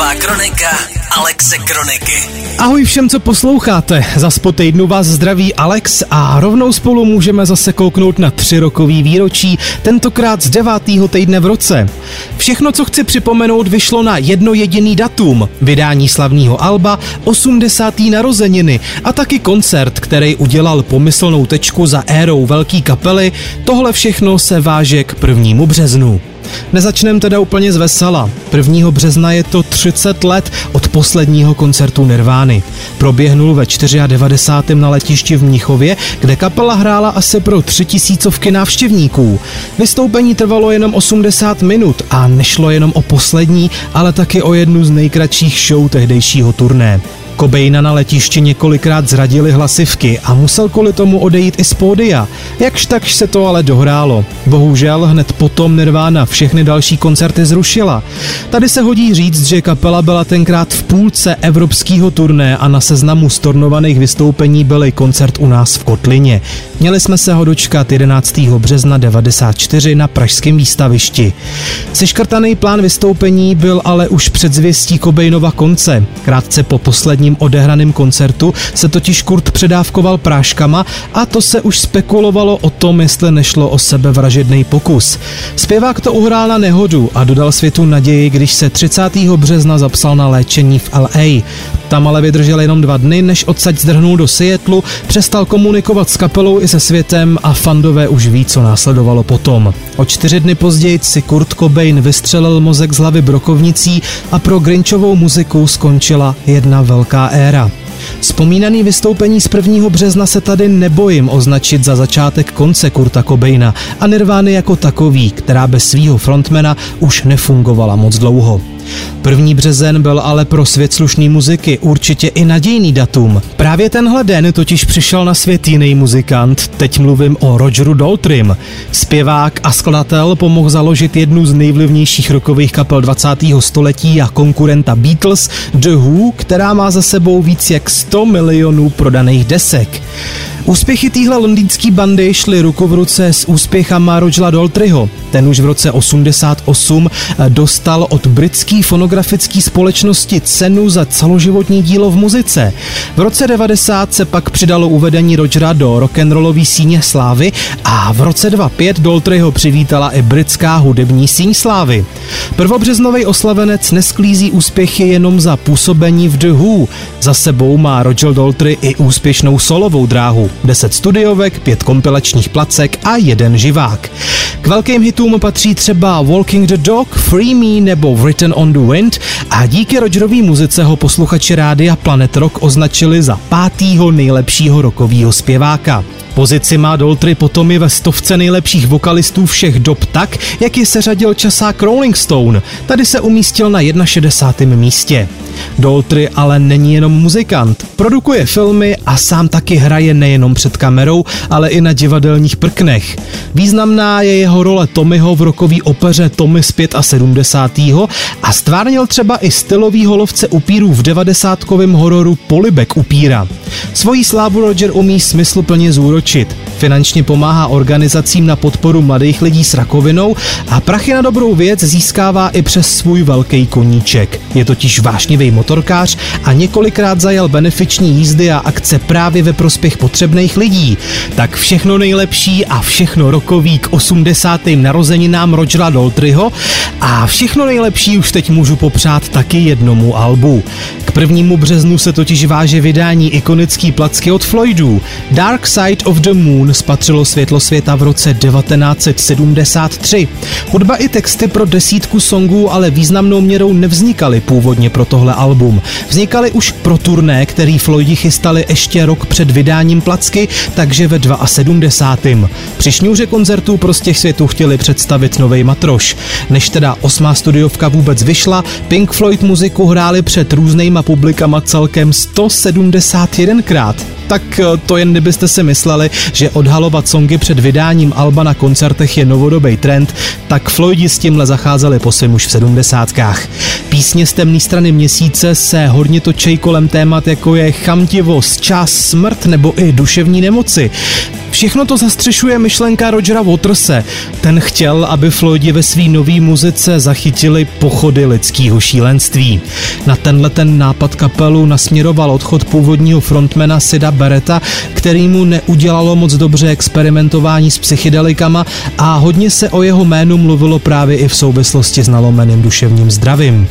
Hudební kronika Alexe Kroniky. Ahoj všem, co posloucháte. Za po týdnu vás zdraví Alex a rovnou spolu můžeme zase kouknout na tři rokový výročí, tentokrát z devátého týdne v roce. Všechno, co chci připomenout, vyšlo na jedno jediný datum. Vydání slavného Alba, 80. narozeniny a taky koncert, který udělal pomyslnou tečku za érou velký kapely. Tohle všechno se váže k prvnímu březnu. Nezačneme teda úplně z vesela. 1. března je to 30 let od posledního koncertu Nirvány. Proběhnul ve 94. na letišti v Mnichově, kde kapela hrála asi pro tři tisícovky návštěvníků. Vystoupení trvalo jenom 80 minut a nešlo jenom o poslední, ale taky o jednu z nejkratších show tehdejšího turné. Kobejna na letišti několikrát zradili hlasivky a musel kvůli tomu odejít i z pódia. Jakž takž se to ale dohrálo. Bohužel hned potom Nirvana všechny další koncerty zrušila. Tady se hodí říct, že kapela byla tenkrát v půlce evropského turné a na seznamu stornovaných vystoupení byl koncert u nás v Kotlině. Měli jsme se ho dočkat 11. března 94 na pražském výstavišti. Seškrtaný plán vystoupení byl ale už před zvěstí Kobejnova konce. Krátce po posledním posledním odehraném koncertu se totiž Kurt předávkoval práškama a to se už spekulovalo o tom, jestli nešlo o sebevražedný pokus. Zpěvák to uhrál na nehodu a dodal světu naději, když se 30. března zapsal na léčení v LA. Tam ale vydržel jenom dva dny, než odsaď zdrhnul do Seattlu, přestal komunikovat s kapelou i se světem a fandové už ví, co následovalo potom. O čtyři dny později si Kurt Cobain vystřelil mozek z hlavy brokovnicí a pro Grinchovou muziku skončila jedna velká éra. Vzpomínaný vystoupení z 1. března se tady nebojím označit za začátek konce Kurta Cobaina a Nirvány jako takový, která bez svého frontmana už nefungovala moc dlouho. První březen byl ale pro svět slušný muziky určitě i nadějný datum. Právě tenhle den totiž přišel na svět jiný muzikant, teď mluvím o Rogeru Daltrym. Zpěvák a skladatel pomohl založit jednu z nejvlivnějších rokových kapel 20. století a konkurenta Beatles, The Who, která má za sebou víc jak 100 milionů prodaných desek. Úspěchy téhle londýnské bandy šly ruku v ruce s úspěchama Rogela Daltryho. Ten už v roce 88 eh, dostal od britské fonografické společnosti cenu za celoživotní dílo v muzice. V roce 90 se pak přidalo uvedení Rogera do rock'n'rollový síně slávy a v roce 2005 Daltryho přivítala i britská hudební síň slávy. Prvobřeznový oslavenec nesklízí úspěchy jenom za působení v The Who. Za sebou má Roger Daltry i úspěšnou solovou dráhu. 10 studiovek, 5 kompilačních placek a jeden živák. K velkým hitům patří třeba Walking the Dog, Free Me nebo Written on the Wind a díky Rogerový muzice ho posluchači Rádia Planet Rock označili za pátýho nejlepšího rokového zpěváka. Pozici má Doltry potom i ve stovce nejlepších vokalistů všech dob tak, jak je seřadil časák Rolling Stone. Tady se umístil na 61. místě. Doltry ale není jenom muzikant. Produkuje filmy a sám taky hraje nejenom před kamerou, ale i na divadelních prknech. Významná je jeho role Tommyho v rokový opeře Tommy z 75. a stvárnil třeba i stylový lovce upírů v 90. hororu Polibek upíra. Svojí slávu Roger umí smysluplně zúročit. Finančně pomáhá organizacím na podporu mladých lidí s rakovinou a prachy na dobrou věc získává i přes svůj velký koníček. Je totiž vášnivý motorkář a několikrát zajel benefiční jízdy a akce právě ve prospěch potřebných lidí. Tak všechno nejlepší a všechno rokový k 80. narozeninám Rogera Doltryho a všechno nejlepší už teď můžu popřát taky jednomu albu. K prvnímu březnu se totiž váže vydání ikonický placky od Floydů. Dark Side of the Moon spatřilo světlo světa v roce 1973. Hudba i texty pro desítku songů ale významnou měrou nevznikaly původně pro tohle album. Vznikaly už pro turné, který Floydi chystali ještě rok před vydáním placky, takže ve 72. Při šňůře koncertů prostě světu chtěli představit nový matroš. Než teda osmá studiovka vůbec vyšla, Pink Floyd muziku hráli před různýma publikama celkem 171krát tak eh, to jen kdybyste si mysleli, že odhalovat songy před vydáním Alba na koncertech je novodobý trend, tak Floydi s tímhle zacházeli po svým už v sedmdesátkách. Písně z temné strany měsíce se hodně točej kolem témat jako je chamtivost, čas, smrt nebo i duševní nemoci. Všechno to zastřešuje myšlenka Rogera Waterse. Ten chtěl, aby Floydi ve své nové muzice zachytili pochody lidského šílenství. Na tenhle ten nápad kapelu nasměroval odchod původního frontmana Sida Bereta, který mu neudělalo moc dobře experimentování s psychedelikama a hodně se o jeho jménu mluvilo právě i v souvislosti s nalomeným duševním zdravím.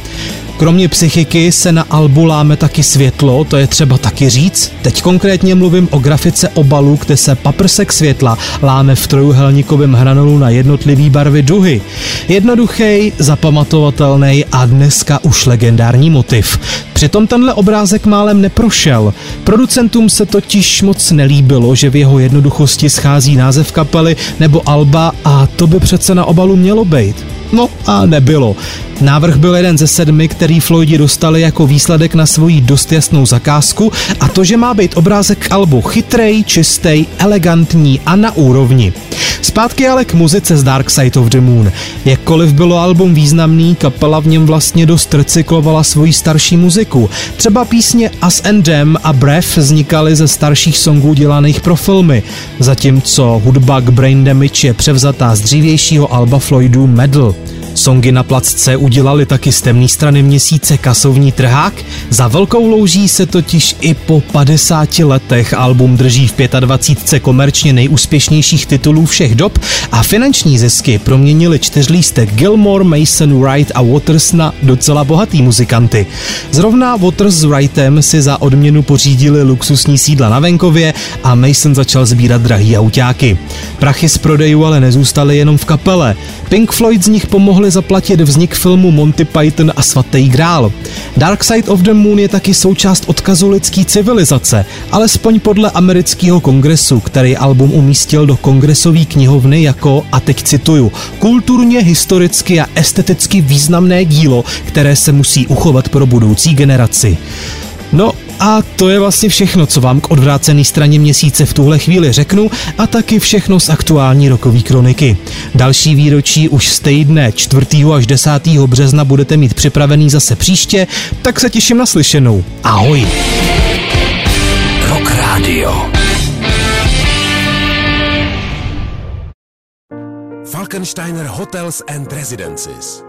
Kromě psychiky se na albu láme taky světlo, to je třeba taky říct. Teď konkrétně mluvím o grafice obalu, kde se paprsek světla láme v trojuhelníkovém hranolu na jednotlivý barvy duhy. Jednoduchý, zapamatovatelný a dneska už legendární motiv. Přitom tenhle obrázek málem neprošel. Producentům se totiž moc nelíbilo, že v jeho jednoduchosti schází název kapely nebo alba a to by přece na obalu mělo být. No a nebylo. Návrh byl jeden ze sedmi, který Floydi dostali jako výsledek na svoji dost jasnou zakázku a to, že má být obrázek albu chytrej, čistý, elegantní a na úrovni. Zpátky ale k muzice z Dark Side of the Moon. Jakkoliv bylo album významný, kapela v něm vlastně dost recyklovala svoji starší muziku. Třeba písně Us and Them a Breath vznikaly ze starších songů dělaných pro filmy, zatímco hudba k Brain Damage je převzatá z dřívějšího alba Floydu Medal. Songy na placce udělali taky z temné strany měsíce kasovní trhák. Za velkou louží se totiž i po 50 letech album drží v 25 komerčně nejúspěšnějších titulů všech dob a finanční zisky proměnili čtyřlístek Gilmore, Mason, Wright a Waters na docela bohatý muzikanty. Zrovna Waters s Wrightem si za odměnu pořídili luxusní sídla na venkově a Mason začal sbírat drahý autáky. Prachy z prodejů ale nezůstaly jenom v kapele. Pink Floyd z nich pomohli zaplatit vznik filmu Monty Python a svatý grál. Dark Side of the Moon je taky součást odkazu lidské civilizace, alespoň podle amerického kongresu, který album umístil do kongresové knihovny jako, a teď cituju, kulturně, historicky a esteticky významné dílo, které se musí uchovat pro budoucí generaci. No a to je vlastně všechno, co vám k odvrácené straně měsíce v tuhle chvíli řeknu a taky všechno z aktuální rokové kroniky. Další výročí už z týdne 4. až 10. března budete mít připravený zase příště, tak se těším na slyšenou. Ahoj! Rock Radio. Falkensteiner Hotels and Residences.